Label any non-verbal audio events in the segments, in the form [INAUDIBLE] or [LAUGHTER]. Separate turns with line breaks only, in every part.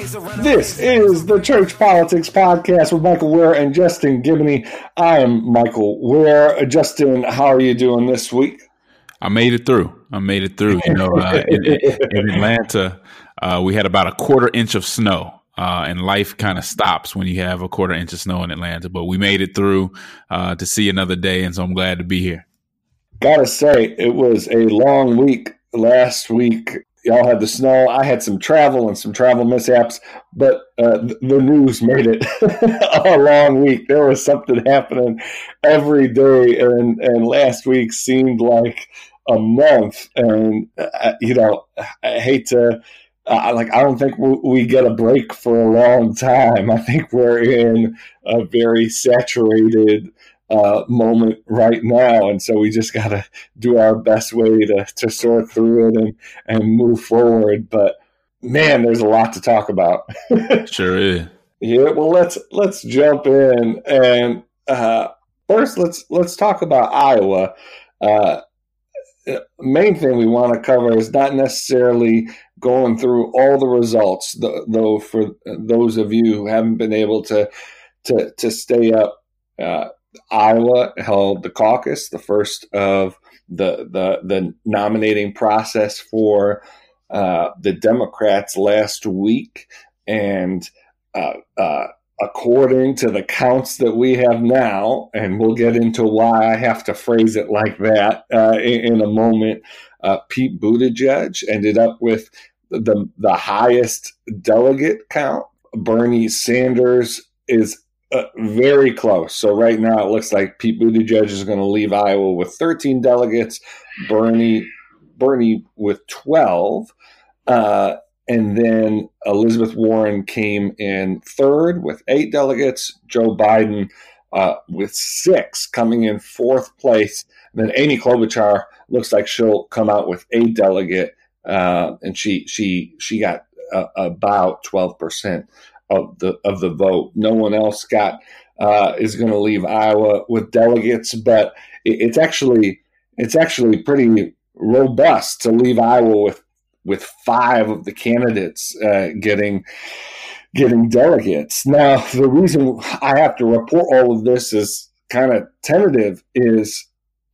This is the Church Politics Podcast with Michael Ware and Justin Giboney. I am Michael Ware. Justin, how are you doing this week?
I made it through. I made it through. You know, uh, in, in, Atlanta, uh, we had about a quarter inch of snow, uh, and life kind of stops when you have a quarter inch of snow in Atlanta. But we made it through uh, to see another day, and so I'm glad to be here.
Gotta say, it was a long week last week. Y'all had the snow. I had some travel and some travel mishaps, but uh, the news made it [LAUGHS] a long week. There was something happening every day, and and last week seemed like a month. And uh, you know, I hate to. Uh, like I don't think we get a break for a long time. I think we're in a very saturated uh, moment right now, and so we just got to do our best way to to sort through it and and move forward. But man, there's a lot to talk about. [LAUGHS]
sure is.
Yeah. Well, let's let's jump in and uh, first let's let's talk about Iowa. Uh, main thing we want to cover is not necessarily going through all the results, though. For those of you who haven't been able to to to stay up, uh, Iowa held the caucus, the first of the the the nominating process for uh, the Democrats last week, and uh, uh according to the counts that we have now, and we'll get into why I have to phrase it like that uh, in, in, a moment. Uh, Pete Buttigieg ended up with the the highest delegate count. Bernie Sanders is uh, very close. So right now it looks like Pete Buttigieg is going to leave Iowa with 13 delegates. Bernie Bernie with 12. Uh, and then Elizabeth Warren came in third with eight delegates. Joe Biden uh, with six, coming in fourth place. And then Amy Klobuchar looks like she'll come out with a delegate, uh, and she she she got uh, about twelve percent of the of the vote. No one else got uh, is going to leave Iowa with delegates, but it, it's actually it's actually pretty robust to leave Iowa with with five of the candidates uh, getting getting delegates. Now, the reason I have to report all of this is kind of tentative is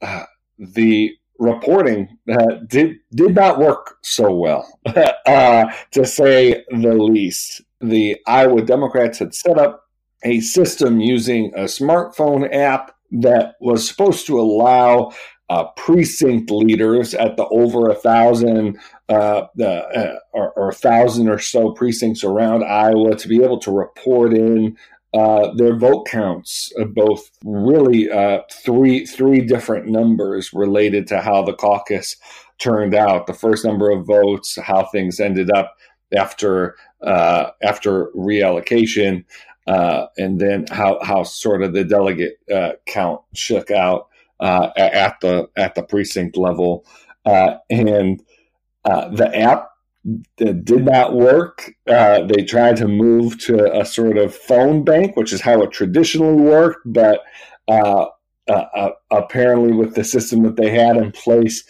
uh, the reporting uh, did did not work so well, [LAUGHS] uh, to say the least. The Iowa Democrats had set up a system using a smartphone app that was supposed to allow uh, precinct leaders at the over a thousand uh, uh, or, or, a thousand or so precincts around Iowa to be able to report in uh, their vote counts, of both really uh, three three different numbers related to how the caucus turned out. The first number of votes, how things ended up after uh, after reallocation, and then how how sort of the delegate count shook out uh, at the at the precinct level, uh, and uh, the app did not work. Uh, they tried to move to a sort of phone bank, which is how it traditionally worked, but uh, uh, apparently, with the system that they had in place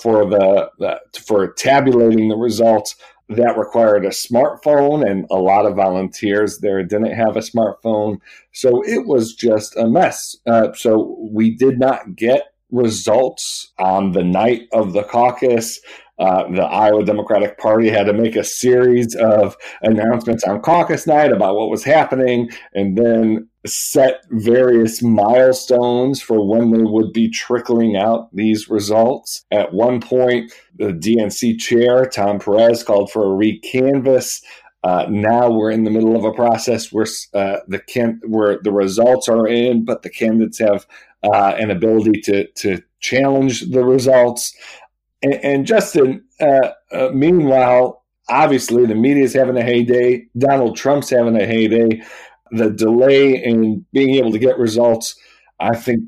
for the, the for tabulating the results, that required a smartphone, and a lot of volunteers there didn't have a smartphone. So it was just a mess. Uh, so we did not get results on the night of the caucus. Uh, the Iowa Democratic Party had to make a series of announcements on caucus night about what was happening, and then set various milestones for when they would be trickling out these results. At one point, the DNC chair, Tom Perez, called for a recanvass. Uh, now we're in the middle of a process where uh, the can- where the results are in, but the candidates have uh, an ability to to challenge the results. And, and Justin, uh, uh, meanwhile, obviously the media is having a heyday. Donald Trump's having a heyday. The delay in being able to get results, I think,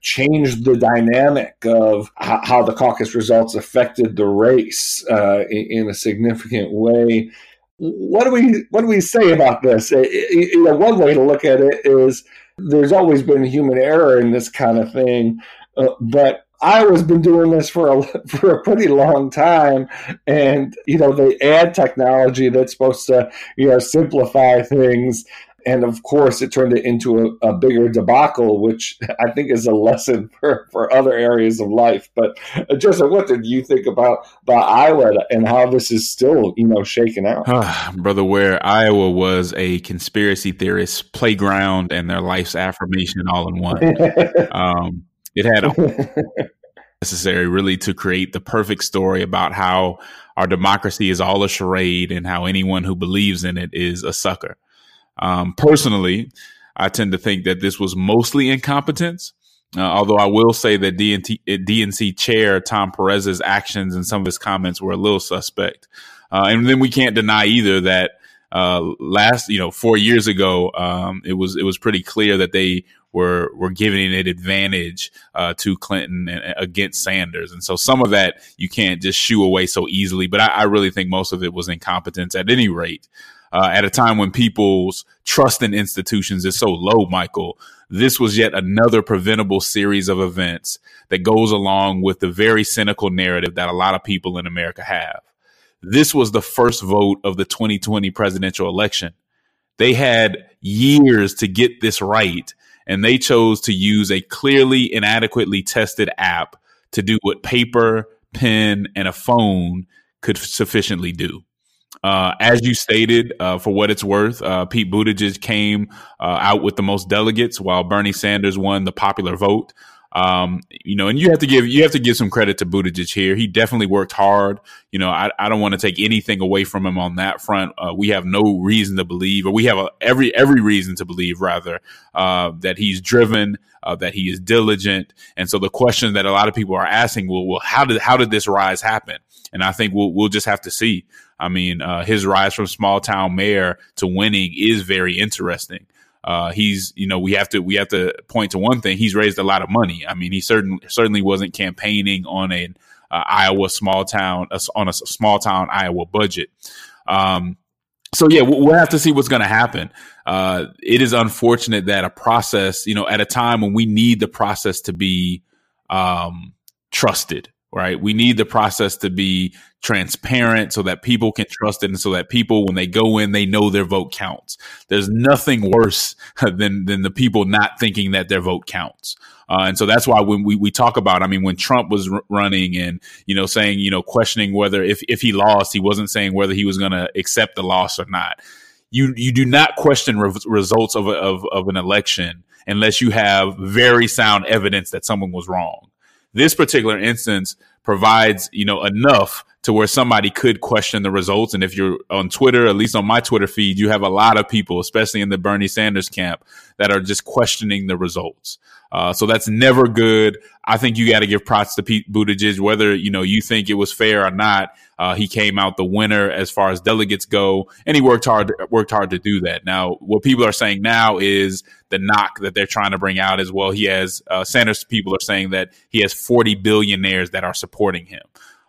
changed the dynamic of how the caucus results affected the race uh, in, a significant way. What do we what do we say about this? You know, one way to look at it is there's always been human error in this kind of thing, uh, but Iowa's been doing this for a [LAUGHS] for a pretty long time, and you know they add technology that's supposed to you know simplify things, and of course it turned it into a, a, bigger debacle, which [LAUGHS] I think is a lesson [LAUGHS] for, for other areas of life. But uh, Joseph, what did you think about about Iowa and how this is still you know shaken out? [SIGHS]
Brother, where Iowa was a conspiracy theorist playground and their life's affirmation all in one. [LAUGHS] um, it had a necessary really to create the perfect story about how our democracy is all a charade and how anyone who believes in it is a sucker. Um, personally, I tend to think that this was mostly incompetence. Uh, although I will say that DNT, DNC chair Tom Perez's actions and some of his comments were a little suspect. Uh, and then we can't deny either that uh, last, you know, four years ago, um, it was it was pretty clear that they were were giving an advantage uh, to Clinton and, against Sanders, and so some of that you can't just shoo away so easily. But I, I really think most of it was incompetence. At any rate, uh, at a time when people's trust in institutions is so low, Michael, this was yet another preventable series of events that goes along with the very cynical narrative that a lot of people in America have. This was the first vote of the 2020 presidential election. They had years to get this right and they chose to use a clearly inadequately tested app to do what paper, pen, and a phone could sufficiently do. Uh, as you stated, uh, for what it's worth, uh, Pete Buttigieg came uh, out with the most delegates, while Bernie Sanders won the popular vote. Um, you know, and you have to give you have to give some credit to Buttigieg here. He definitely worked hard. You know, I, I don't want to take anything away from him on that front. Uh, we have no reason to believe, or we have a, every every reason to believe, rather, uh, that he's driven, uh, that he is diligent. And so the question that a lot of people are asking, well, well, how did how did this rise happen? And I think we'll we'll just have to see. I mean, uh, his rise from small town mayor to winning is very interesting. Uh, he's, you know, we have to we have to point to one thing. He's raised a lot of money. I mean, he certainly certainly wasn't campaigning on an uh, Iowa small town uh, on a small town Iowa budget. Um, so yeah, we'll have to see what's going to happen. Uh, it is unfortunate that a process, you know, at a time when we need the process to be um, trusted, right? We need the process to be transparent so that people can trust it and so that people when they go in they know their vote counts. There's nothing worse [LAUGHS] than than the people not thinking that their vote counts. Uh, and so that's why when we, we talk about i mean when trump was r- running and you know saying you know questioning whether if, if he lost he wasn't saying whether he was going to accept the loss or not. You you do not question re- results of, a, of of an election unless you have very sound evidence that someone was wrong this particular instance provides you know enough to where somebody could question the results. And if you're on Twitter, at least on my Twitter feed, you have a lot of people, especially in the Bernie Sanders camp, that are just questioning the results. Uh, so that's never good. I think you got to give props to Pete Buttigieg, whether you know you think it was fair or not. Uh, he came out the winner as far as delegates go, and he worked hard worked hard to do that. Now, what people are saying now is the knock that they're trying to bring out as well. He has uh, Sanders people are saying that he has 40 billionaires that are supporting him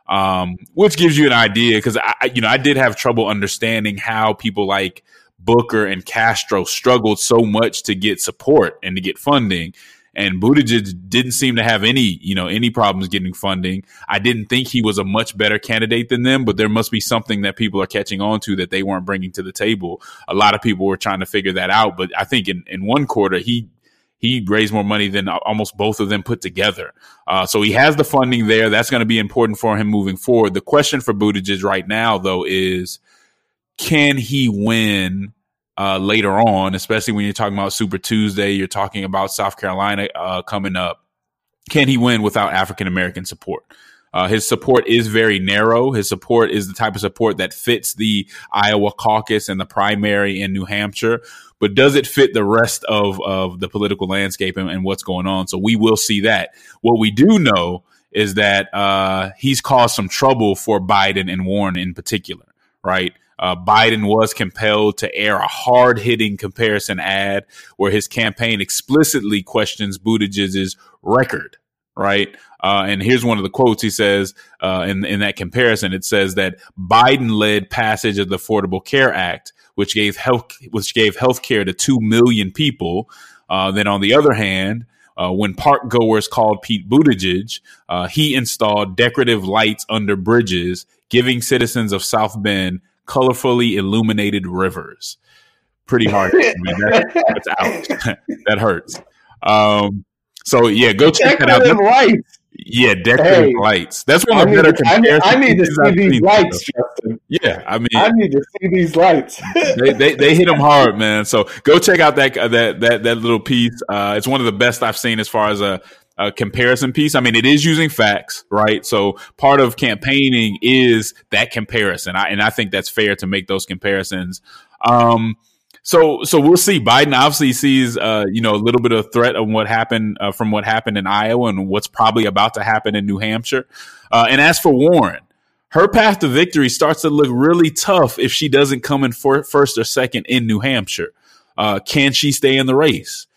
um, which gives you an idea because I, you know, I did have trouble understanding how people like Booker and Castro struggled so much to get support and to get funding. And Buttigieg didn't seem to have any, you know, any problems getting funding. I didn't think he was a much better candidate than them, but there must be something that people are catching on to that they weren't bringing to the table. A lot of people were trying to figure that out, but I think in, in one quarter he he raised more money than almost both of them put together. Uh, so he has the funding there. That's going to be important for him moving forward. The question for Buttigieg right now, though, is can he win uh, later on, especially when you're talking about Super Tuesday, you're talking about South Carolina uh, coming up. Can he win without African American support? Uh, his support is very narrow. His support is the type of support that fits the Iowa caucus and the primary in New Hampshire, but does it fit the rest of, of the political landscape and, and what's going on? So we will see that. What we do know is that uh, he's caused some trouble for Biden and Warren in particular, right? uh, Biden was compelled to air a hard hitting comparison ad where his campaign explicitly questions Buttigieg's record. Right. Uh, and here's one of the quotes he says uh, in, in that comparison. It says that Biden led passage of the Affordable Care Act, which gave health, which gave health care to 2 million people. Uh, then on the other hand, uh, when park goers called Pete Buttigieg, uh, he installed decorative lights under bridges, giving citizens of South Bend colorfully illuminated rivers. Pretty hard. I [LAUGHS] that, that's out. [LAUGHS] that hurts. Um, so yeah, go check that out. Lights. Yeah, decorative hey, lights. That's one of the better
comparisons. I need, I need to see these lights.
Yeah, I mean,
I need to see these lights. [LAUGHS]
they, they, they hit them hard, man. So go check out that that that that little piece. Uh, it's one of the best I've seen as far as a, a comparison piece. I mean, it is using facts, right? So part of campaigning is that comparison, I, and I think that's fair to make those comparisons. Um, so, so we'll see. Biden obviously sees, uh, you know, a little bit of threat of what happened uh, from what happened in Iowa and what's probably about to happen in New Hampshire. Uh, and as for Warren, her path to victory starts to look really tough if she doesn't come in for, first or second in New Hampshire. Uh, can she stay in the race?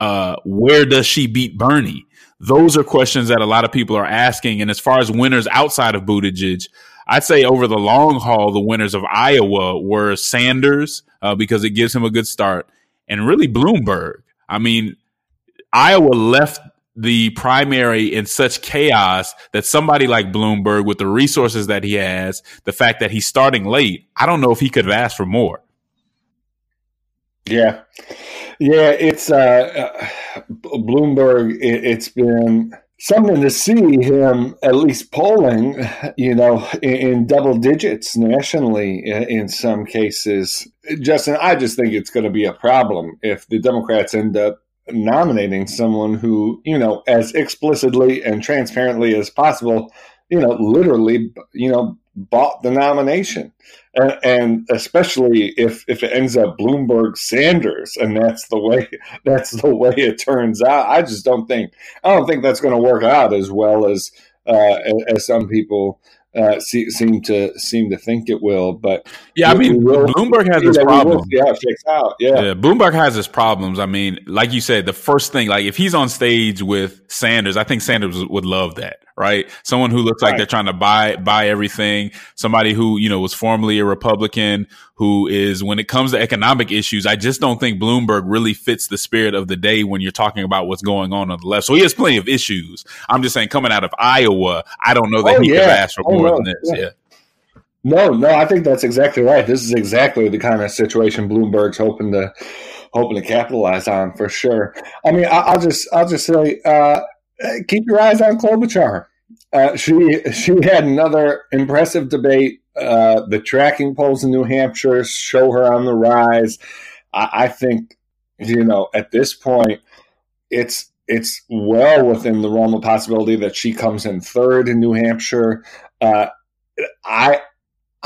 Uh, where does she beat Bernie? Those are questions that a lot of people are asking. And as far as winners outside of Buttigieg, I'd say over the long haul, the winners of Iowa were Sanders uh, because it gives him a good start, and really Bloomberg. I mean, Iowa left the primary in such chaos that somebody like Bloomberg, with the resources that he has, the fact that he's starting late, I don't know if he could have asked for more.
Yeah, yeah, it's uh, uh Bloomberg. It, it's been something to see him at least polling, you know, in, in double digits nationally in, in, some cases. Justin, I just think it's going to be a problem if the Democrats end up nominating someone who, you know, as explicitly and transparently as possible, you know, literally, you know, bought the nomination and, and, especially if if it ends up Bloomberg Sanders, and that's the way [LAUGHS] that's the way it turns out. I just don't think I don't think that's going to work out as well as uh, as some people uh, see, seem to seem to think it will. But
yeah, I mean, will, Bloomberg has this problem.
Yeah, it shakes out. Yeah. yeah,
Bloomberg has his problems. I mean, like you said, the first thing, like if he's on stage with Sanders, I think Sanders would love that right? Someone who looks like right. they're trying to buy buy everything. Somebody who you know was formerly a Republican, who is when it comes to economic issues, I just don't think Bloomberg really fits the spirit of the day when you're talking about what's going on on the left. So he has plenty of issues. I'm just saying, coming out of Iowa, I don't know that oh, he yeah. could ask for oh, more no. than this. Yeah. yeah.
No, no, I think that's exactly right. This is exactly the kind of situation Bloomberg's hoping to hoping to capitalize on for sure. I mean, I, will just I'll just say uh, uh, keep your eyes on Klobuchar. Uh, she she had another impressive debate. Uh, the tracking polls in New Hampshire show her on the rise. I, I, think you know at this point, it's it's well within the realm of possibility that she comes in third in New Hampshire. Uh, I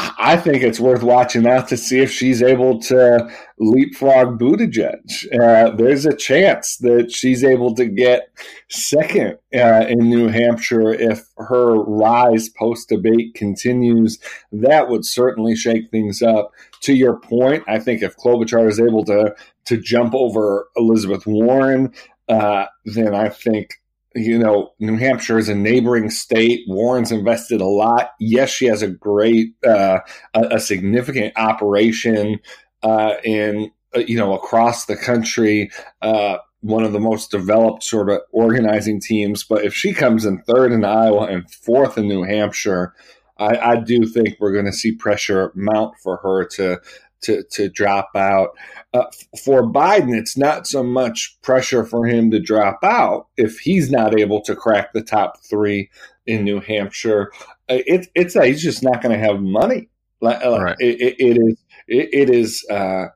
I think it's worth watching out to see if she's able to leapfrog Buttigieg. Uh, there's a chance that she's able to get second uh, in New Hampshire if her rise post debate continues. That would certainly shake things up. To your point, I think if Klobuchar is able to to jump over Elizabeth Warren, uh, then I think you know, New Hampshire is a neighboring state. Warren's invested a lot. Yes, she has a great, uh, a, a, significant operation uh, in, uh, you know, across the country. Uh, one of the most developed sort of organizing teams. But if she comes in third in Iowa and fourth in New Hampshire, I, I do think we're going to see pressure mount for her to to to drop out. Uh, for Biden, it's not so much pressure for him to drop out if he's not able to crack the top three in New Hampshire. Uh, it, it's he's just not going to have money. Uh, right. It, it, it is. It, is. Uh,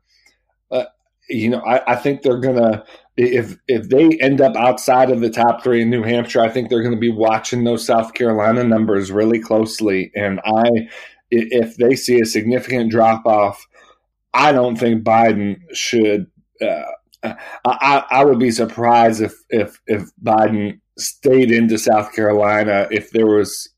uh, you know, I, I think they're gonna if if they end up outside of the top three in New Hampshire, I think they're going to be watching those South Carolina numbers really closely. And I, if they see a significant drop off I don't think Biden should. Uh, I, I would be surprised if if if Biden stayed into South Carolina if there was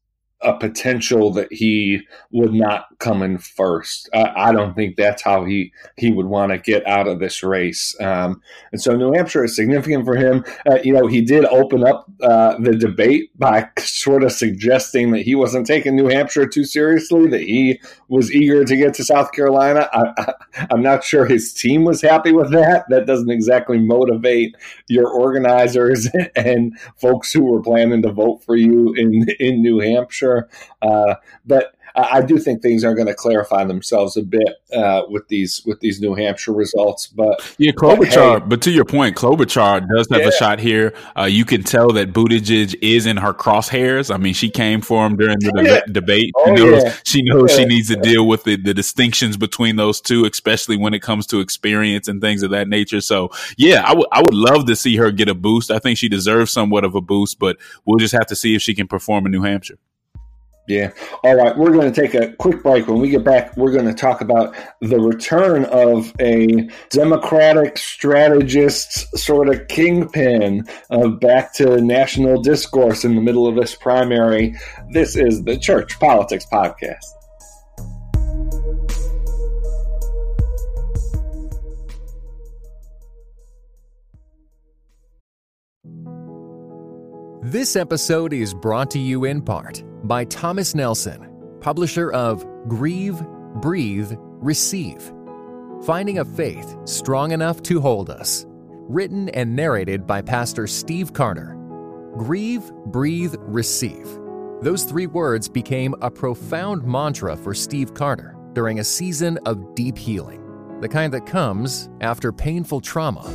a potential that he would not come in first. I don't think that's how he he would want to get out of this race. Um, and so New Hampshire is significant for him. Uh, you know, he did open up uh, the debate by [LAUGHS] sort of suggesting that he wasn't taking New Hampshire too seriously, that he was eager to get to South Carolina. I, [LAUGHS] am not sure his team was happy with that. That doesn't exactly motivate your organizers [LAUGHS] and folks who were planning to vote for you in in New Hampshire. Uh, but I do think things are going to clarify themselves a bit uh, with these with these New Hampshire results. But
yeah, Klobuchar. But, hey, but to your point, Klobuchar does have yeah. a shot here. Uh, you can tell that Buttigieg is in her crosshairs. I mean, she came for him during the yeah. debate. Oh, she knows, yeah. she, knows she needs to deal with the, the distinctions between those two, especially when it comes to experience and things of that nature. So yeah, I would I would love to see her get a boost. I think she deserves somewhat of a boost, but we'll just have to see if she can perform in New Hampshire.
Yeah. All right. We're going to take a quick break. When we get back, we're going to talk about the return of a Democratic strategist sort of kingpin uh, back to national discourse in the middle of this primary. This is the Church Politics Podcast.
This episode is brought to you in part by Thomas Nelson, publisher of Grieve, Breathe, Receive Finding a Faith Strong Enough to Hold Us. Written and narrated by Pastor Steve Carter. Grieve, Breathe, Receive. Those three words became a profound mantra for Steve Carter during a season of deep healing, the kind that comes after painful trauma.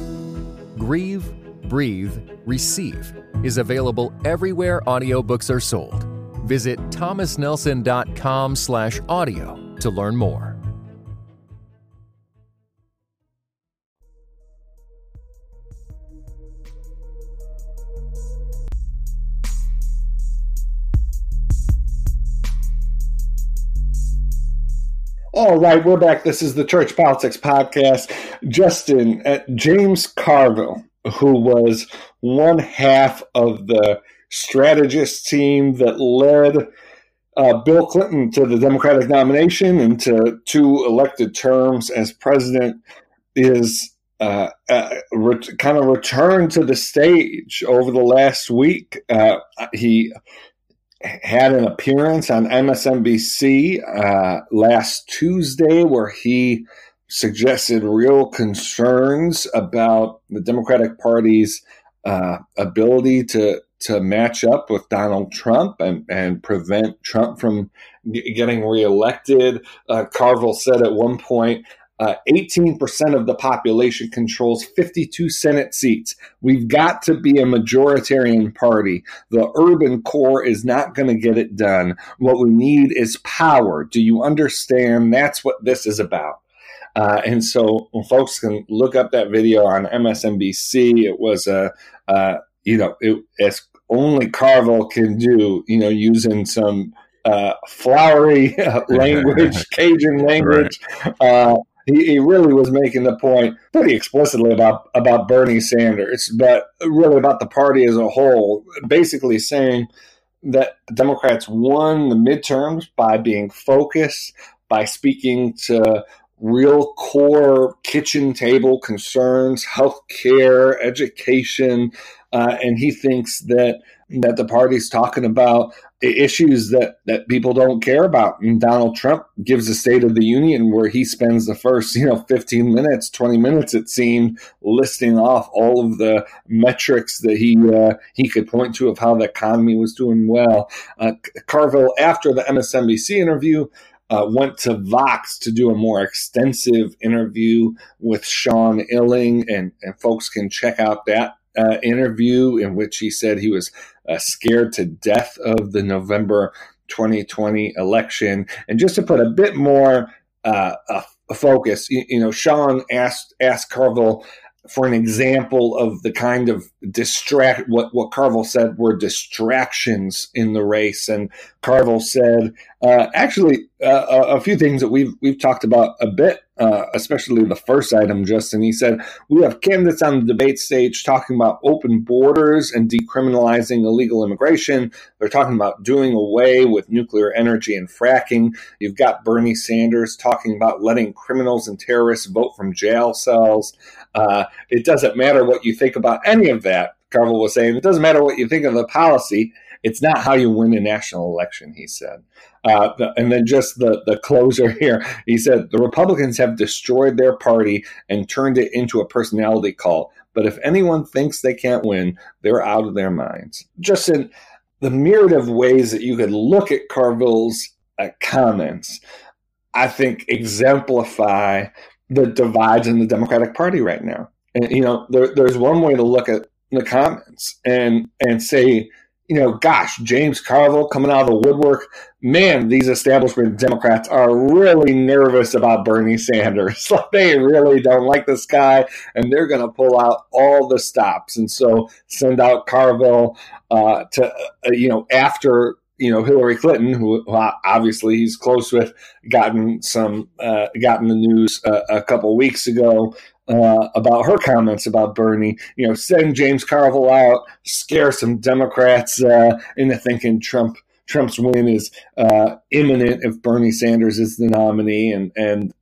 Grieve, Breathe, Receive is available everywhere audiobooks are sold Visit thomasnelson.com slash audio to learn more.
All right, we're back. This is the Church Politics Podcast. Justin, uh, James Carville, who was one half of the strategist team that led uh, Bill Clinton to the Democratic nomination and to two elected terms as president is uh, uh, re- kind of returned to the stage over the last week. Uh, he had an appearance on MSNBC uh, last Tuesday where he suggested real concerns about the Democratic Party's uh, ability to to match up with Donald Trump and, and prevent Trump from getting reelected. Uh, Carville said at one point, uh, 18% of the population controls 52 Senate seats. We've got to be a majoritarian party. The urban core is not going to get it done. What we need is power. Do you understand? That's what this is about. Uh, and so folks can look up that video on MSNBC. It was a, uh, you know, it, as only Carville can do, you know, using some uh, flowery [LAUGHS] language, [LAUGHS] Cajun language. Right. Uh, he, he, really was making the point pretty explicitly about about Bernie Sanders, but really about the party as a whole. Basically saying that Democrats won the midterms by being focused, by speaking to real core kitchen table concerns, health care, education, uh, and he thinks that that the party's talking about issues that that people don't care about. And Donald Trump gives a State of the Union where he spends the first you know 15 minutes, 20 minutes it seemed, listing off all of the metrics that he uh, he could point to of how the economy was doing well. Uh, Carville, after the MSNBC interview. Uh, went to Vox to do a more extensive interview with Sean Illing, and, and folks can check out that uh, interview in which he said he was uh, scared to death of the November 2020 election. And just to put a bit more uh, a focus, you, you, know, Sean asked asked Carville for an example of the kind of distract what what Carville said were distractions in the race, and Carville said uh, actually uh, a, few things that we've we've talked about a bit, uh, especially the first item. Justin, he said we have candidates on the debate stage talking about open borders and decriminalizing illegal immigration. They're talking about doing away with nuclear energy and fracking. You've got Bernie Sanders talking about letting criminals and terrorists vote from jail cells. Uh, it doesn't matter what you think about any of that. Carville was saying it doesn't matter what you think of the policy. It's not how you win a national election, he said. Uh, and then just the, the closer [LAUGHS] here, he said the Republicans have destroyed their party and turned it into a personality cult. But if anyone thinks they can't win, they're out of their minds. Just in the myriad of ways that you could look at Carville's uh, comments, I think exemplify the divides in the Democratic Party right now. And you know, there, there's one way to look at the comments and and say, you know, gosh, James Carville coming out of the woodwork, man, these establishment Democrats are really nervous about Bernie Sanders. [LAUGHS] they really don't like this guy, and they're going to pull out all the stops, and so send out Carville uh, to uh, you know after you know Hillary Clinton, who obviously he's close with, gotten some uh, gotten the news uh, a couple weeks ago uh, about her comments about Bernie. You know, send James Carville out, scare some Democrats uh, into thinking Trump Trump's win is uh, imminent if Bernie Sanders is the nominee, and and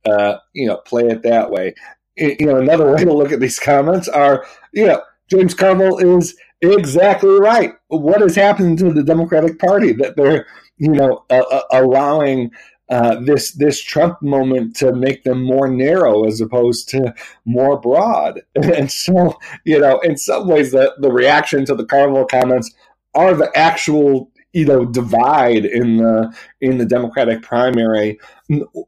you know play it that way. You know, another way to look at these comments are you know James Carville is exactly right. What has happened to the Democratic Party that they're, you know, uh, allowing uh, this this Trump moment to make them more narrow as opposed to more broad? [LAUGHS] And so, you know, in some ways, the the reaction to the Carville comments are the actual you know divide in the in the Democratic primary.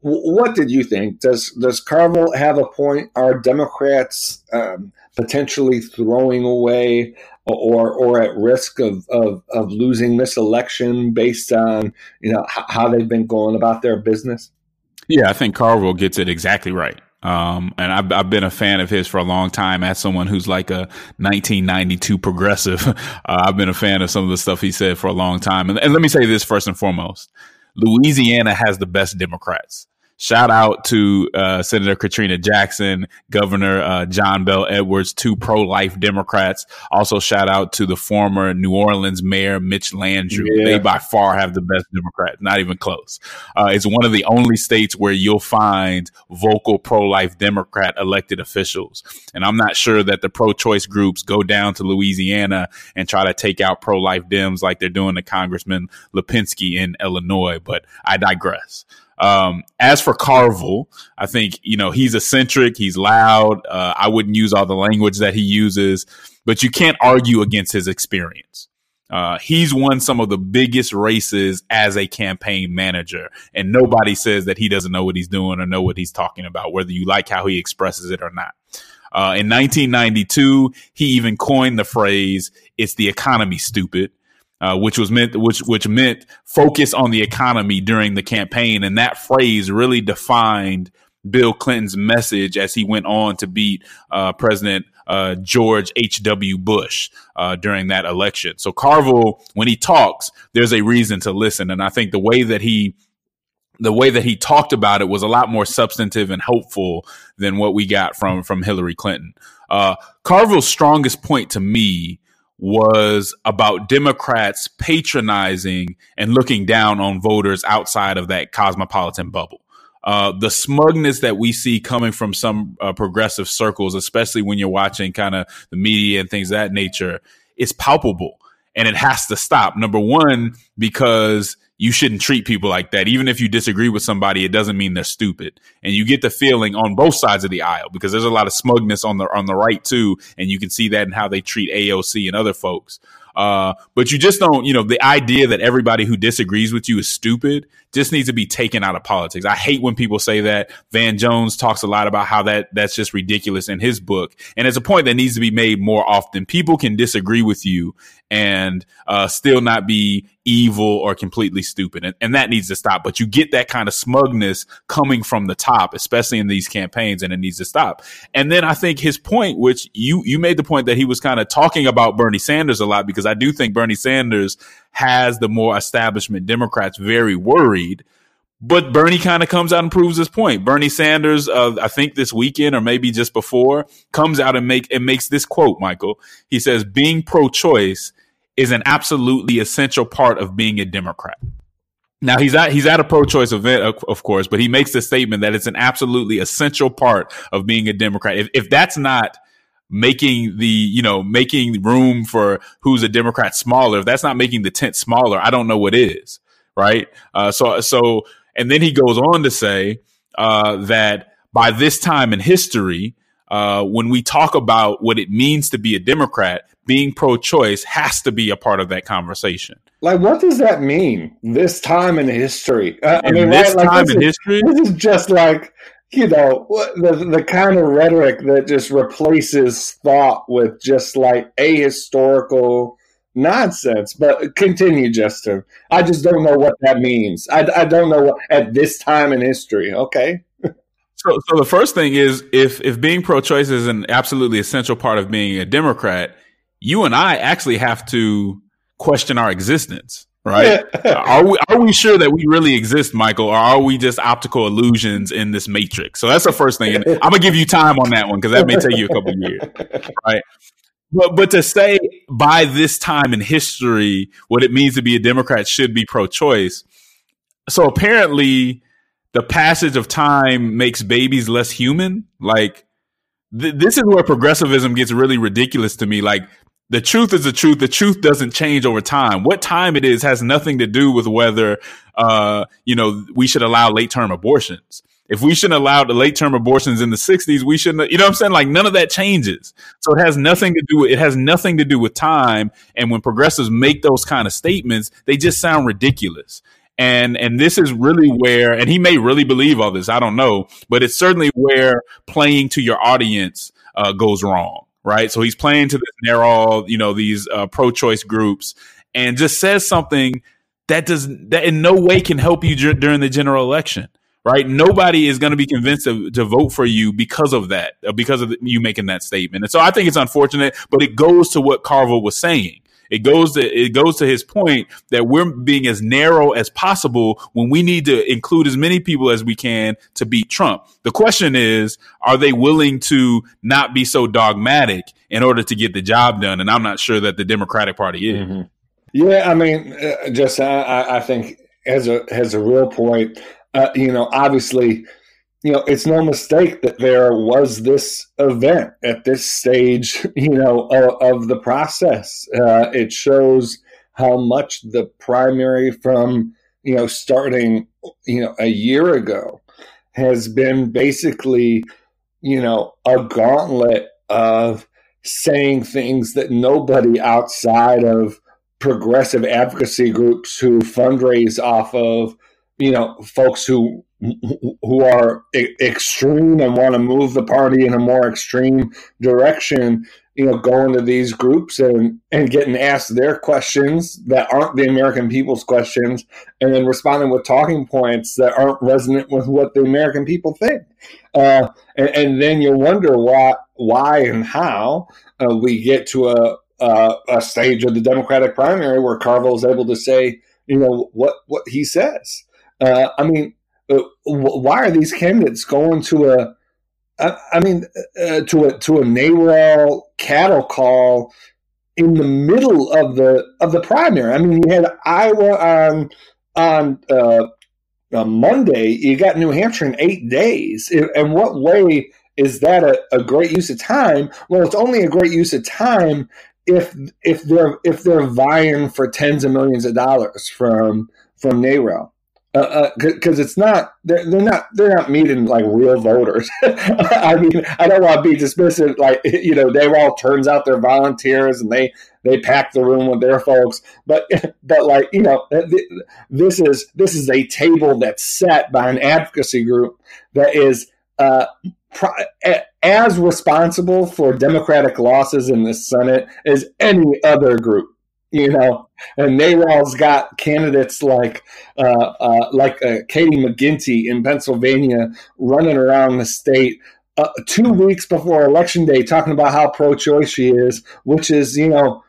What did you think? Does does Carville have a point? Are Democrats um, potentially throwing away or or at risk of, of, of losing this election based on you know h- how they've been going about their business?
Yeah, I think Carville gets it exactly right. Um, and I've, I've been a fan of his for a long time as someone who's like a 1992 progressive. [LAUGHS] Uh, I've been a fan of some of the stuff he said for a long time. And, and let me say this first and foremost. Louisiana has the best Democrats. Shout out to uh, Senator Katrina Jackson, Governor uh, John Bel Edwards, two pro life Democrats. Also, shout out to the former New Orleans Mayor Mitch Landrieu. Yeah. They by far have the best Democrats, not even close. Uh, it's one of the only states where you'll find vocal pro life Democrat elected officials. And I'm not sure that the pro choice groups go down to Louisiana and try to take out pro life Dems like they're doing to Congressman Lipinski in Illinois, but I digress. Um, as for Carville, I think, you know, he's eccentric, he's loud. Uh, I wouldn't use all the language that he uses, but you can't argue against his experience. Uh, he's won some of the biggest races as a campaign manager, and nobody says that he doesn't know what he's doing or know what he's talking about, whether you like how he expresses it or not. Uh, in 1992, he even coined the phrase, it's the economy, stupid uh, which was meant which which meant focus on the economy during the campaign, and that phrase really defined Bill Clinton's message as he went on to beat uh, President uh, George H.W. Bush uh, during that election. So Carville, when he talks, there's a reason to listen, and I think the way that he the way that he talked about it was a lot more substantive and hopeful than what we got from from Hillary Clinton. Uh, Carville's strongest point to me was about Democrats patronizing and looking down on voters outside of that cosmopolitan bubble. Uh, the smugness that we see coming from some uh, progressive circles, especially when you're watching kind of the media and things of that nature, is palpable and it has to stop. Number one, because you shouldn't treat people like that. Even if you disagree with somebody, it doesn't mean they're stupid. And you get the feeling on both sides of the aisle because there's a lot of smugness on the on the right too, and you can see that in how they treat AOC and other folks. Uh, but you just don't, you know, the idea that everybody who disagrees with you is stupid just needs to be taken out of politics. I hate when people say that. Van Jones talks a lot about how that that's just ridiculous in his book. And it's a point that needs to be made more often. People can disagree with you and uh, still not be evil or completely stupid. And, and that needs to stop. But you get that kind of smugness coming from the top, especially in these campaigns, and it needs to stop. And then I think his point, which you, you made the point that he was kind of talking about Bernie Sanders a lot, because I do think Bernie Sanders has the more establishment Democrats very worried but Bernie kind of comes out and proves his point. Bernie Sanders, uh, I think this weekend or maybe just before, comes out and make and makes this quote. Michael, he says, "Being pro-choice is an absolutely essential part of being a Democrat." Now he's at he's at a pro-choice event, of, of course, but he makes the statement that it's an absolutely essential part of being a Democrat. If, if that's not making the you know making room for who's a Democrat smaller, if that's not making the tent smaller, I don't know what is. Right. Uh, so so and then he goes on to say uh, that by this time in history, uh, when we talk about what it means to be a Democrat, being pro choice has to be a part of that conversation.
Like, what does that mean? This time in history?
Uh, I mean, this right, time
like,
in is, history?
This is just like, you know, the, the kind of rhetoric that just replaces thought with just like ahistorical nonsense. But continue, Justin. I just don't know what that means. I, I don't know what, at this time in history. Okay.
So, so the first thing is if if being pro-choice is an absolutely essential part of being a Democrat, you and I actually have to question our existence, right? [LAUGHS] are we are we sure that we really exist, Michael, or are we just optical illusions in this matrix? So that's the first thing. And I'm gonna give you time on that one because that may take you a couple years, right? But but to say by this time in history what it means to be a Democrat should be pro-choice. So apparently, the passage of time makes babies less human. Like th- this is where progressivism gets really ridiculous to me. Like the truth is the truth. The truth doesn't change over time. What time it is has nothing to do with whether uh, you know we should allow late term abortions if we shouldn't allow the late term abortions in the 60s, we shouldn't, you know what I'm saying? Like none of that changes. So it has nothing to do with, it has nothing to do with time. And when progressives make those kind of statements, they just sound ridiculous. And, and this is really where, and he may really believe all this. I don't know, but it's certainly where playing to your audience uh, goes wrong. Right. So he's playing to this narrow, you know, these uh, pro choice groups and just says something that does that in no way can help you during the general election right? Nobody is going to be convinced to, to vote for you because of that, uh, because of you making that statement. And so I think it's unfortunate, but it goes to what Carville was saying. It goes to it goes to his point that we're being as narrow as possible when we need to include as many people as we can to beat Trump. The question is, are they willing to not be so dogmatic in order to get the job done? And I'm not sure that the Democratic Party is.
Mm-hmm. Yeah, I mean, uh, just I, I think has a has a real point uh, you know, obviously, you know, it's no mistake that there was this event at this stage, [LAUGHS] you know, of, of the process. Uh, it shows how much the primary from, you know, starting, you know, a year ago has been basically, you know, a gauntlet of saying things that nobody outside of progressive advocacy groups who fundraise off of you know folks who who are extreme and want to move the party in a more extreme direction you know going to these groups and and getting asked their questions that aren't the american people's questions and then responding with talking points that aren't resonant with what the american people think. Uh, and, and, then you wonder why why and how uh, we get to a, a a stage of the democratic primary where carville is able to say you know what what he says. Uh, I mean, why are these candidates going to a? I, I mean, uh, to a to a NARAL cattle call in the middle of the of the primary. I mean, you had Iowa on on uh, on Monday. You got New Hampshire in eight days. And what way is that a, a great use of time? Well, it's only a great use of time if if they're if they're vying for tens of millions of dollars from from NARAL because uh, uh, it's not they're, they're not they're not meeting like real voters. [LAUGHS] I mean, I don't want to be dismissive. Like [LAUGHS] you know, they all turns out they're volunteers and they they pack the room with their folks. But [LAUGHS] but like you know, this is this is a table that's set by an advocacy group that is uh, as responsible for Democratic losses in the Senate as any other group you know, and NARAL's got candidates like uh, uh, like uh, Katie McGinty in Pennsylvania running around the state uh, two weeks before election day talking about how pro-choice she is, which is you know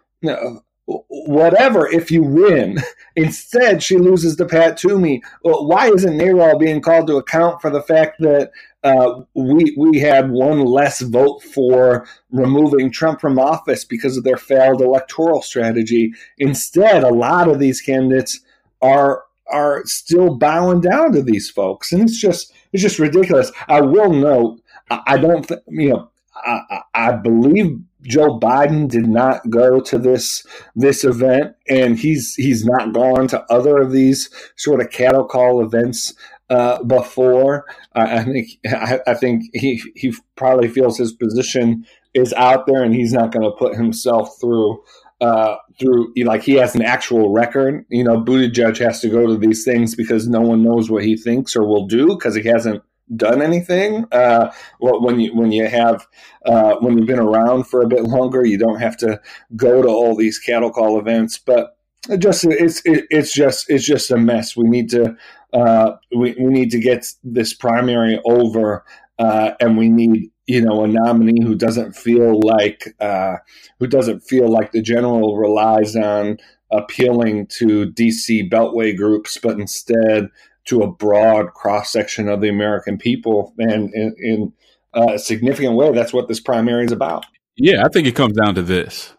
whatever if you win. [LAUGHS] Instead, she loses to Pat Toomey. Why isn't NARAL being called to account for the fact that uh, we we had one less vote for removing Trump from office because of their failed electoral strategy? Instead, a lot of these candidates are are still bowing down to these folks, and it's just it's just ridiculous. I will note, I don't, th- you know, I, I believe Joe Biden did not go to this this event, and he's he's not gone to other of these sort of cattle call events uh, before. I, think I, I, think he he probably feels his position is out there, and he's not going to put himself through. Uh, through like he has an actual record, you know, Buttigieg has to go to these things because no one knows what he thinks or will do because he hasn't done anything. Uh, well, when you when you have uh, when you've been around for a bit longer, you don't have to go to all these cattle call events. But just it's it, it's just it's just a mess. We need to uh, we we need to get this primary over, uh, and we need you know a nominee who doesn't feel like uh, who doesn't feel like the general relies on appealing to DC Beltway groups, but instead to a broad cross section of the American people, and in, in a significant way, that's what this primary is about.
Yeah, I think it comes down to this.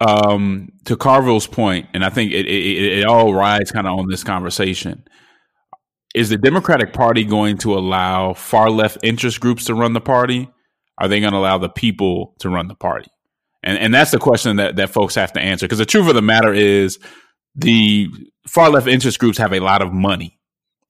Um, to Carville's point, and I think it, it, it all rides kind of on this conversation. Is the Democratic Party going to allow far left interest groups to run the party? Are they going to allow the people to run the party? And and that's the question that, that folks have to answer. Because the truth of the matter is, the far left interest groups have a lot of money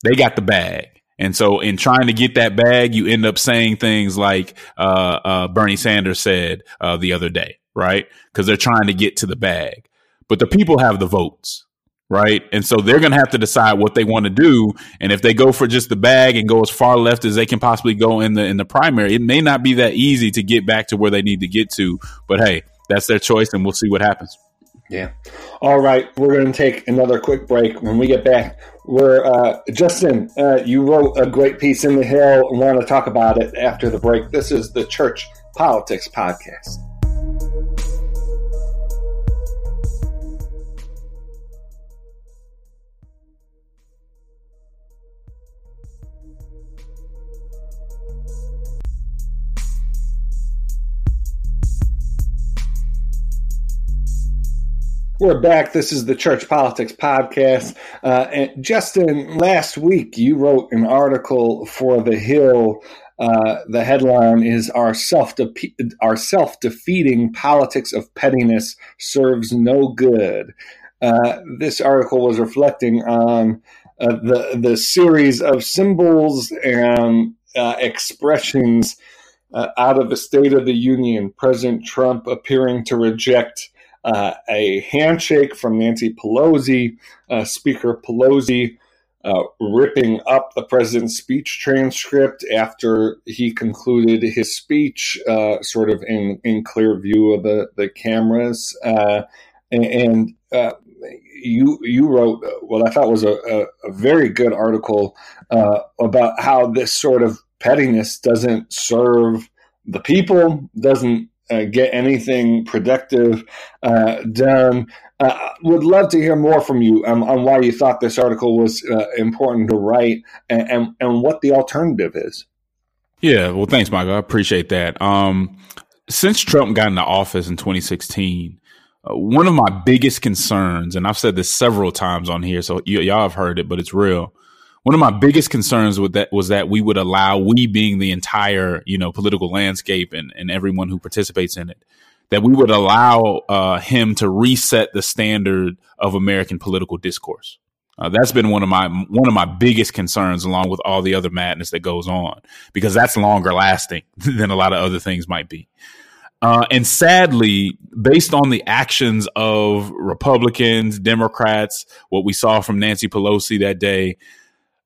they got the bag. And so, in trying to get that bag, you end up saying things like uh, uh, Bernie Sanders said uh, the other day, right? Because they're trying to get to the bag. But the people have the votes, right? And so they're going to have to decide what they want to do. And if they go for just the bag and go as far left as they can possibly go in the in the primary, it may not be that easy to get back to where they need to get to. But hey, that's their choice, and we'll see what happens.
Yeah. All right. We're going to take another quick break. When we get back, we're uh, Justin. Uh, you wrote a great piece in the Hill. and want to talk about it after the break. This is the Church Politics Podcast. We're back. This is the Church Politics Podcast. Uh, and Justin, last week you wrote an article for The Hill. Uh, the headline is "Our self our self defeating politics of pettiness serves no good." Uh, this article was reflecting on uh, the the series of symbols and uh, expressions uh, out of the State of the Union. President Trump appearing to reject uh, a handshake from Nancy Pelosi, Speaker Pelosi uh, ripping up the president's speech transcript after he concluded his speech, uh, sort of in, in clear view of the, the cameras. Uh, and, uh, you you wrote what I thought was a, a, a very good article about how this sort of pettiness doesn't serve the people, doesn't uh, get anything productive uh, done. Uh, would love to hear more from you um, on why you thought this article was uh, important to write and, and, and, what the alternative is.
Yeah, well, thanks, Michael. I appreciate that. Um, since Trump got into office in 2016, uh, one of my biggest concerns, and I've said this several times on here, so y- y'all have heard it, but it's real one of my biggest concerns with that was that we would allow we being the entire you know political landscape and, and everyone who participates in it that we would allow uh, him to reset the standard of American political discourse. Uh, that's been one of my one of my biggest concerns, along with all the other madness that goes on, because that's longer lasting [LAUGHS] than a lot of other things might be. Uh, and sadly, based on the actions of Republicans, Democrats, what we saw from Nancy Pelosi that day,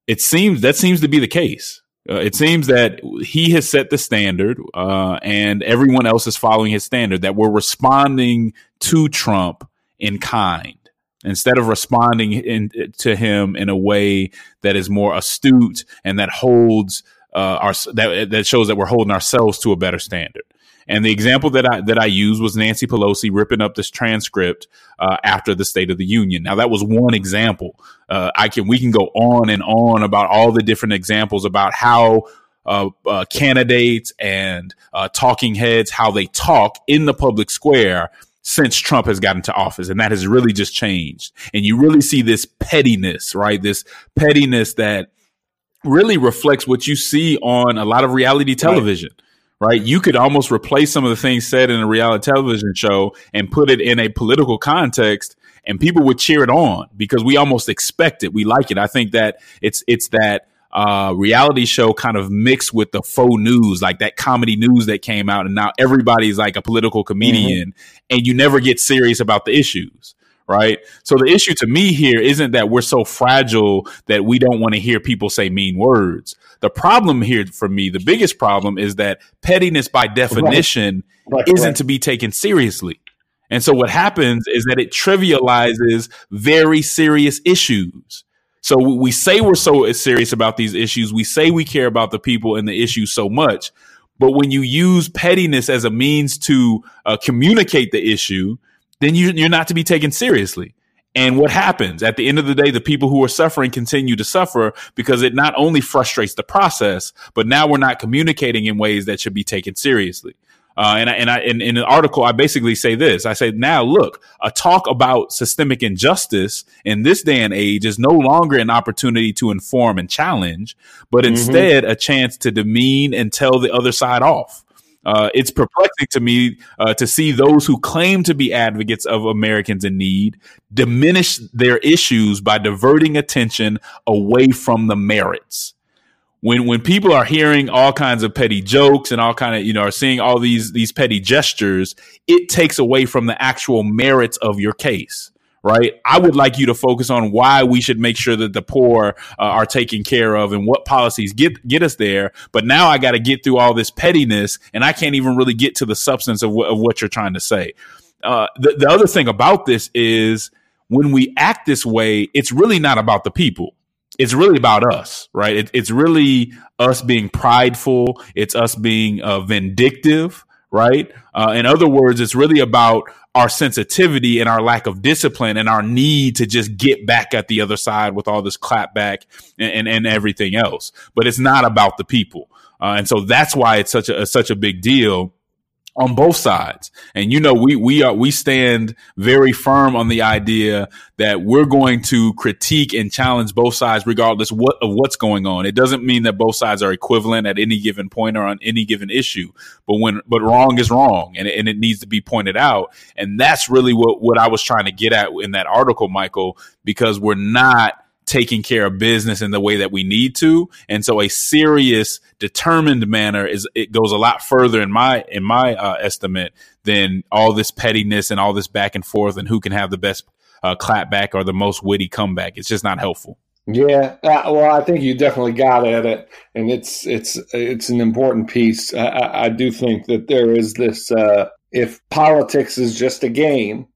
it seems that seems to be the case. Uh, it seems that he has set the standard, uh, and everyone else is following his standard. That we're responding to Trump in kind instead of responding in, to him in a way that is more astute and that holds uh, our that that shows that we're holding ourselves to a better standard. And the example that I that I used was Nancy Pelosi ripping up this transcript uh, after the State of the Union. Now that was one example. Uh, I can we can go on and on about all the different examples about how uh, uh, candidates and uh, talking heads how they talk in the public square since Trump has gotten to office. And that has really just changed. And you really see this pettiness, right? This pettiness that really reflects what you see on a lot of reality television. Right right? You could almost replace some of the things said in a reality television show and put it in a political context and people would cheer it on because we almost expect it. We like it. I think that it's it's that uh, reality show kind of mixed with the faux news, like that comedy news that came out, and now everybody's like a political comedian, mm-hmm. and you never get serious about the issues. Right. So the issue to me here isn't that we're so fragile that we don't want to hear people say mean words. The problem here for me, the biggest problem is that pettiness by definition right. Right, isn't right. to be taken seriously. And so what happens is that it trivializes very serious issues. So we say we're so serious about these issues. We say we care about the people and the issues so much. But when you use pettiness as a means to uh, communicate the issue, then you, you're not to be taken seriously. And what happens at the end of the day, the people who are suffering continue to suffer because it not only frustrates the process, but now we're not communicating in ways that should be taken seriously. Uh, and I, and I, in, in an article, I basically say this. I say, now look, a talk about systemic injustice in this day and age is no longer an opportunity to inform and challenge, but mm-hmm. instead a chance to demean and tell the other side off. Uh, it's perplexing to me uh, to see those who claim to be advocates of Americans in need diminish their issues by diverting attention away from the merits. When when people are hearing all kinds of petty jokes and all kind of you know are seeing all these these petty gestures it takes away from the actual merits of your case right? I would like you to focus on why we should make sure that the poor uh, are taken care of and what policies get get us there. But now i got to get through all this pettiness and i can't even really get to the substance of, w- of what you're trying to say. Uh, the, the other thing about this is when we act this way it's really not about the people. It's really about us, right? It, it's really us being prideful. It's us being uh, vindictive, right? Uh, in other words, it's really about our sensitivity and our lack of discipline and our need to just get back at the other side with all this clapback and, and, and everything else. But it's not about the people. Uh, and so that's why it's such a, such a big deal on both sides. And you know, we we are we stand very firm on the idea that we're going to critique and challenge both sides regardless what of what's going on. It doesn't mean that both sides are equivalent at any given point or on any given issue. But when but wrong is wrong and, and it needs to be pointed out. And that's really what, what I was trying to get at in that article, Michael, because we're not taking care of business in the way that we need to. And so a serious, determined manner is it goes a lot further in my in my uh, estimate than all this pettiness and all this back and forth and who can have the best uh, clapback or the most witty comeback. It's just not helpful.
Yeah, uh, well, I think you definitely got at it, and it's it's it's an important piece. I, I do think that there is this. Uh, if politics is just a game,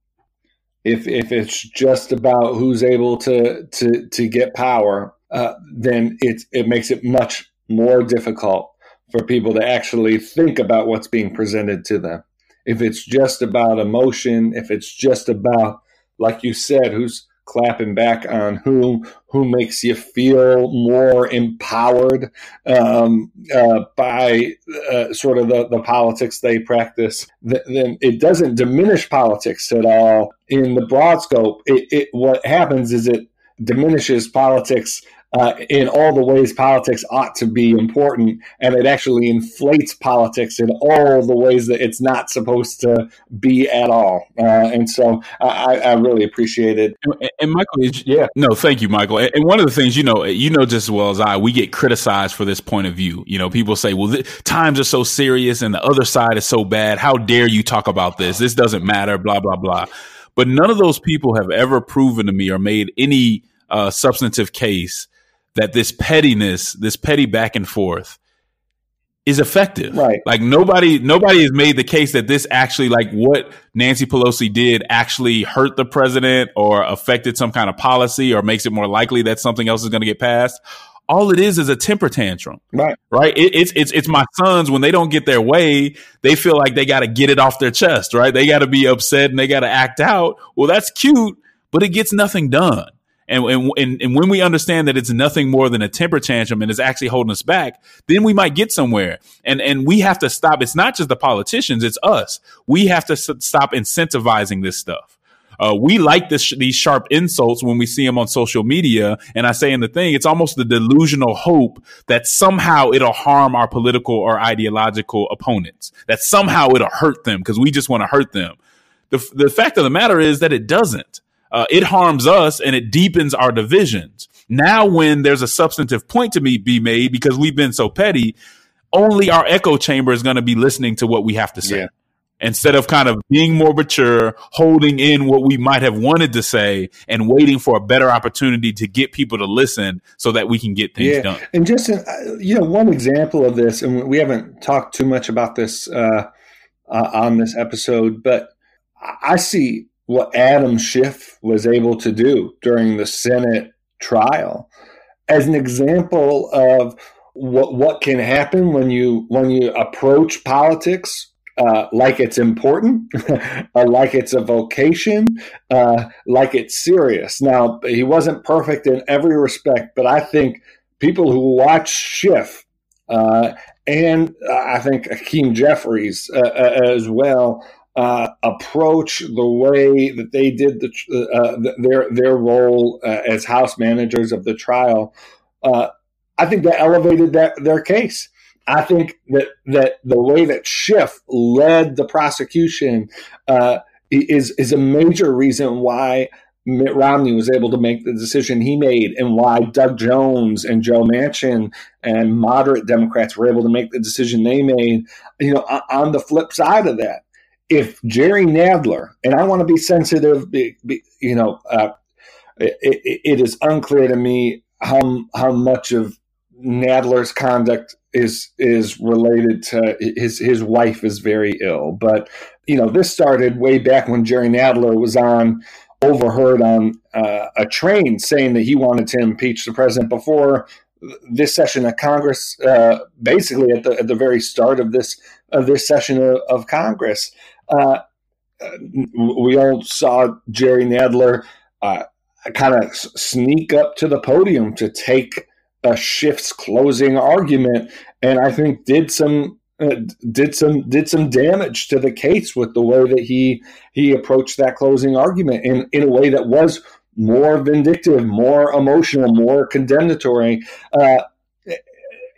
if if it's just about who's able to to to get power, uh, then it it makes it much more difficult for people to actually think about what's being presented to them. If it's just about emotion, if it's just about, like you said, who's clapping back on who who makes you feel more empowered um, uh, by uh, sort of the, the politics they practice, th- then it doesn't diminish politics at all in the broad scope. It, it what happens is it diminishes politics uh, in all the ways politics ought to be important, and it actually inflates politics in all the ways that it's not supposed to be at all. Uh, and so I, I, really appreciate it.
And, and Michael, yeah, no, thank you, Michael. And, and, one of the things you know, you know just as well as I, we get criticized for this point of view. You know, people say, "Well, th- times are so serious, and the other side is so bad. How dare you talk about this? This doesn't matter." Blah blah blah. But none of those people have ever proven to me or made any uh, substantive case that this pettiness, this petty back and forth, is effective.
Right.
Like nobody nobody has made the case that this actually like what Nancy Pelosi did actually hurt the president or affected some kind of policy or makes it more likely that something else is going to get passed. All it is is a temper tantrum.
Right.
Right. It, it's it's it's my sons when they don't get their way, they feel like they got to get it off their chest. Right. They got to be upset and they got to act out. Well, that's cute, but it gets nothing done. And, and, and when we understand that it's nothing more than a temper tantrum and it's actually holding us back, then we might get somewhere. And and we have to stop. It's not just the politicians; it's us. We have to stop incentivizing this stuff. Uh, we like this, these sharp insults when we see them on social media. And I say in the thing, it's almost the delusional hope that somehow it'll harm our political or ideological opponents, that somehow it'll hurt them because we just want to hurt them. The, the fact of the matter is that it doesn't. Uh, it harms us and it deepens our divisions. Now, when there's a substantive point to me be made because we've been so petty, only our echo chamber is going to be listening to what we have to say.
Yeah.
Instead of kind of being more mature, holding in what we might have wanted to say, and waiting for a better opportunity to get people to listen so that we can get things
yeah.
done.
And just uh, you know, one example of this, and we haven't talked too much about this uh, uh, on this episode, but I see what Adam Schiff was able to do during the Senate trial as an example of what what can happen when you when you approach politics uh, like it's important, [LAUGHS] uh, like it's a vocation, uh, like it's serious. Now he wasn't perfect in every respect, but I think people who watch Schiff uh, and I think Hakeem Jeffries uh, as well uh, approach the way that they did the, uh, their their role uh, as house managers of the trial. Uh, I think that elevated that, their case. I think that that the way that Schiff led the prosecution uh, is is a major reason why Mitt Romney was able to make the decision he made, and why Doug Jones and Joe Manchin and moderate Democrats were able to make the decision they made. You know, on the flip side of that, if Jerry Nadler, and I want to be sensitive, you know, uh, it, it is unclear to me how how much of Nadler's conduct is is related to his his wife is very ill, but you know this started way back when Jerry Nadler was on overheard on uh, a train saying that he wanted to impeach the president before this session of Congress, uh, basically at the at the very start of this of this session of, of Congress. Uh, we all saw Jerry Nadler uh, kind of sneak up to the podium to take a Schiff's closing argument, and I think did some uh, did some did some damage to the case with the way that he he approached that closing argument in in a way that was more vindictive, more emotional, more condemnatory. Uh,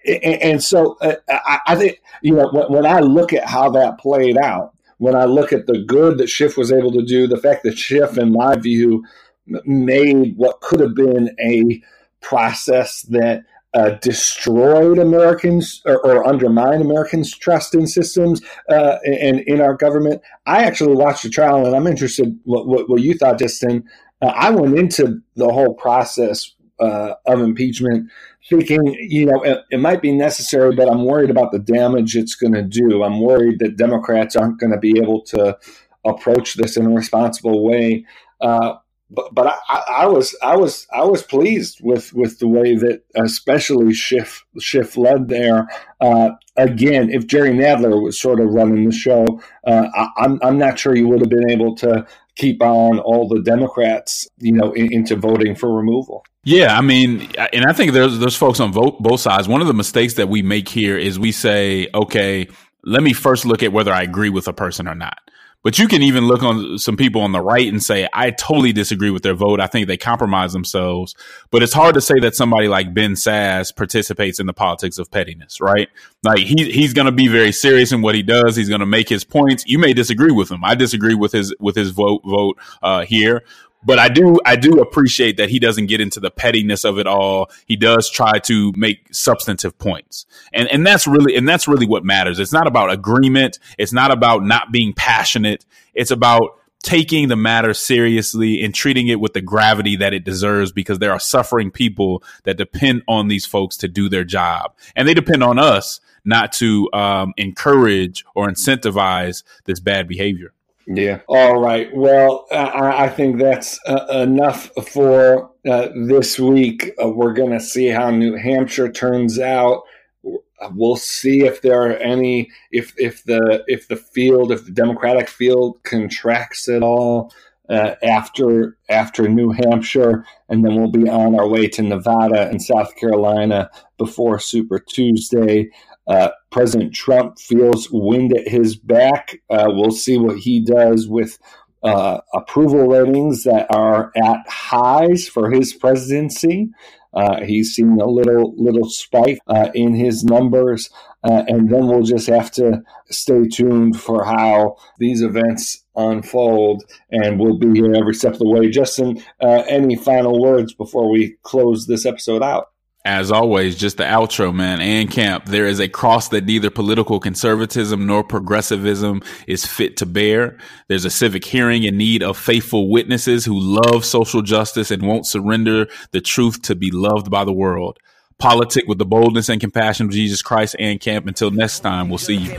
and, so uh, I, I, think you know when I look at how that played out, when I look at the good that Schiff was able to do, the fact that Schiff, in my view, made what could have been a process that uh, destroyed Americans or, or, undermined Americans' trust in systems uh, and in our government. I actually watched the trial, and I'm interested what, what, what you thought, Justin. Uh, I went into the whole process uh, of impeachment thinking, you know, it, it, might be necessary, but I'm worried about the damage it's going to do. I'm worried that Democrats aren't going to be able to approach this in a responsible way. Uh, but but I, I, was I was I was pleased with, with the way that especially Schiff Schiff led there. Uh, again, if Jerry Nadler was sort of running the show, uh, I, I'm I'm not sure you would have been able to keep on all the Democrats, you know, in, into voting for removal.
Yeah, I mean, and I think there's there's folks on vote, both sides. One of the mistakes that we make here is we say, okay, let me first look at whether I agree with a person or not. But you can even look on some people on the right and say, I totally disagree with their vote. I think they compromise themselves. But it's hard to say that somebody like Ben Sasse participates in the politics of pettiness, right? Like he, he's going to be very serious in what he does. He's going to make his points. You may disagree with him. I disagree with his, with his vote, vote, uh, here but I do I do appreciate that he doesn't get into the pettiness of it all. He does try to make substantive points. And and that's really and that's really what matters. It's not about agreement, it's not about not being passionate. It's about taking the matter seriously and treating it with the gravity that it deserves because there are suffering people that depend on these folks to do their job. And they depend on us not to um, encourage or incentivize this bad behavior.
Yeah. All right. Well, I, I think that's uh, enough for uh, this week. Uh, we're going to see how New Hampshire turns out. We'll see if there are any if if the if the field if the Democratic field contracts at all uh, after after New Hampshire, and then we'll be on our way to Nevada and South Carolina before Super Tuesday. Uh, President Trump feels wind at his back. Uh, we'll see what he does with uh, approval ratings that are at highs for his presidency. Uh, he's seen a little little spike uh, in his numbers, uh, and then we'll just have to stay tuned for how these events unfold. And we'll be here every step of the way. Justin, any final words before we close this episode out?
As always, just the outro, man. And camp, there is a cross that neither political conservatism nor progressivism is fit to bear. There's a civic hearing in need of faithful witnesses who love social justice and won't surrender the truth to be loved by the world. Politic with the boldness and compassion of Jesus Christ and camp. Until next time, we'll see you.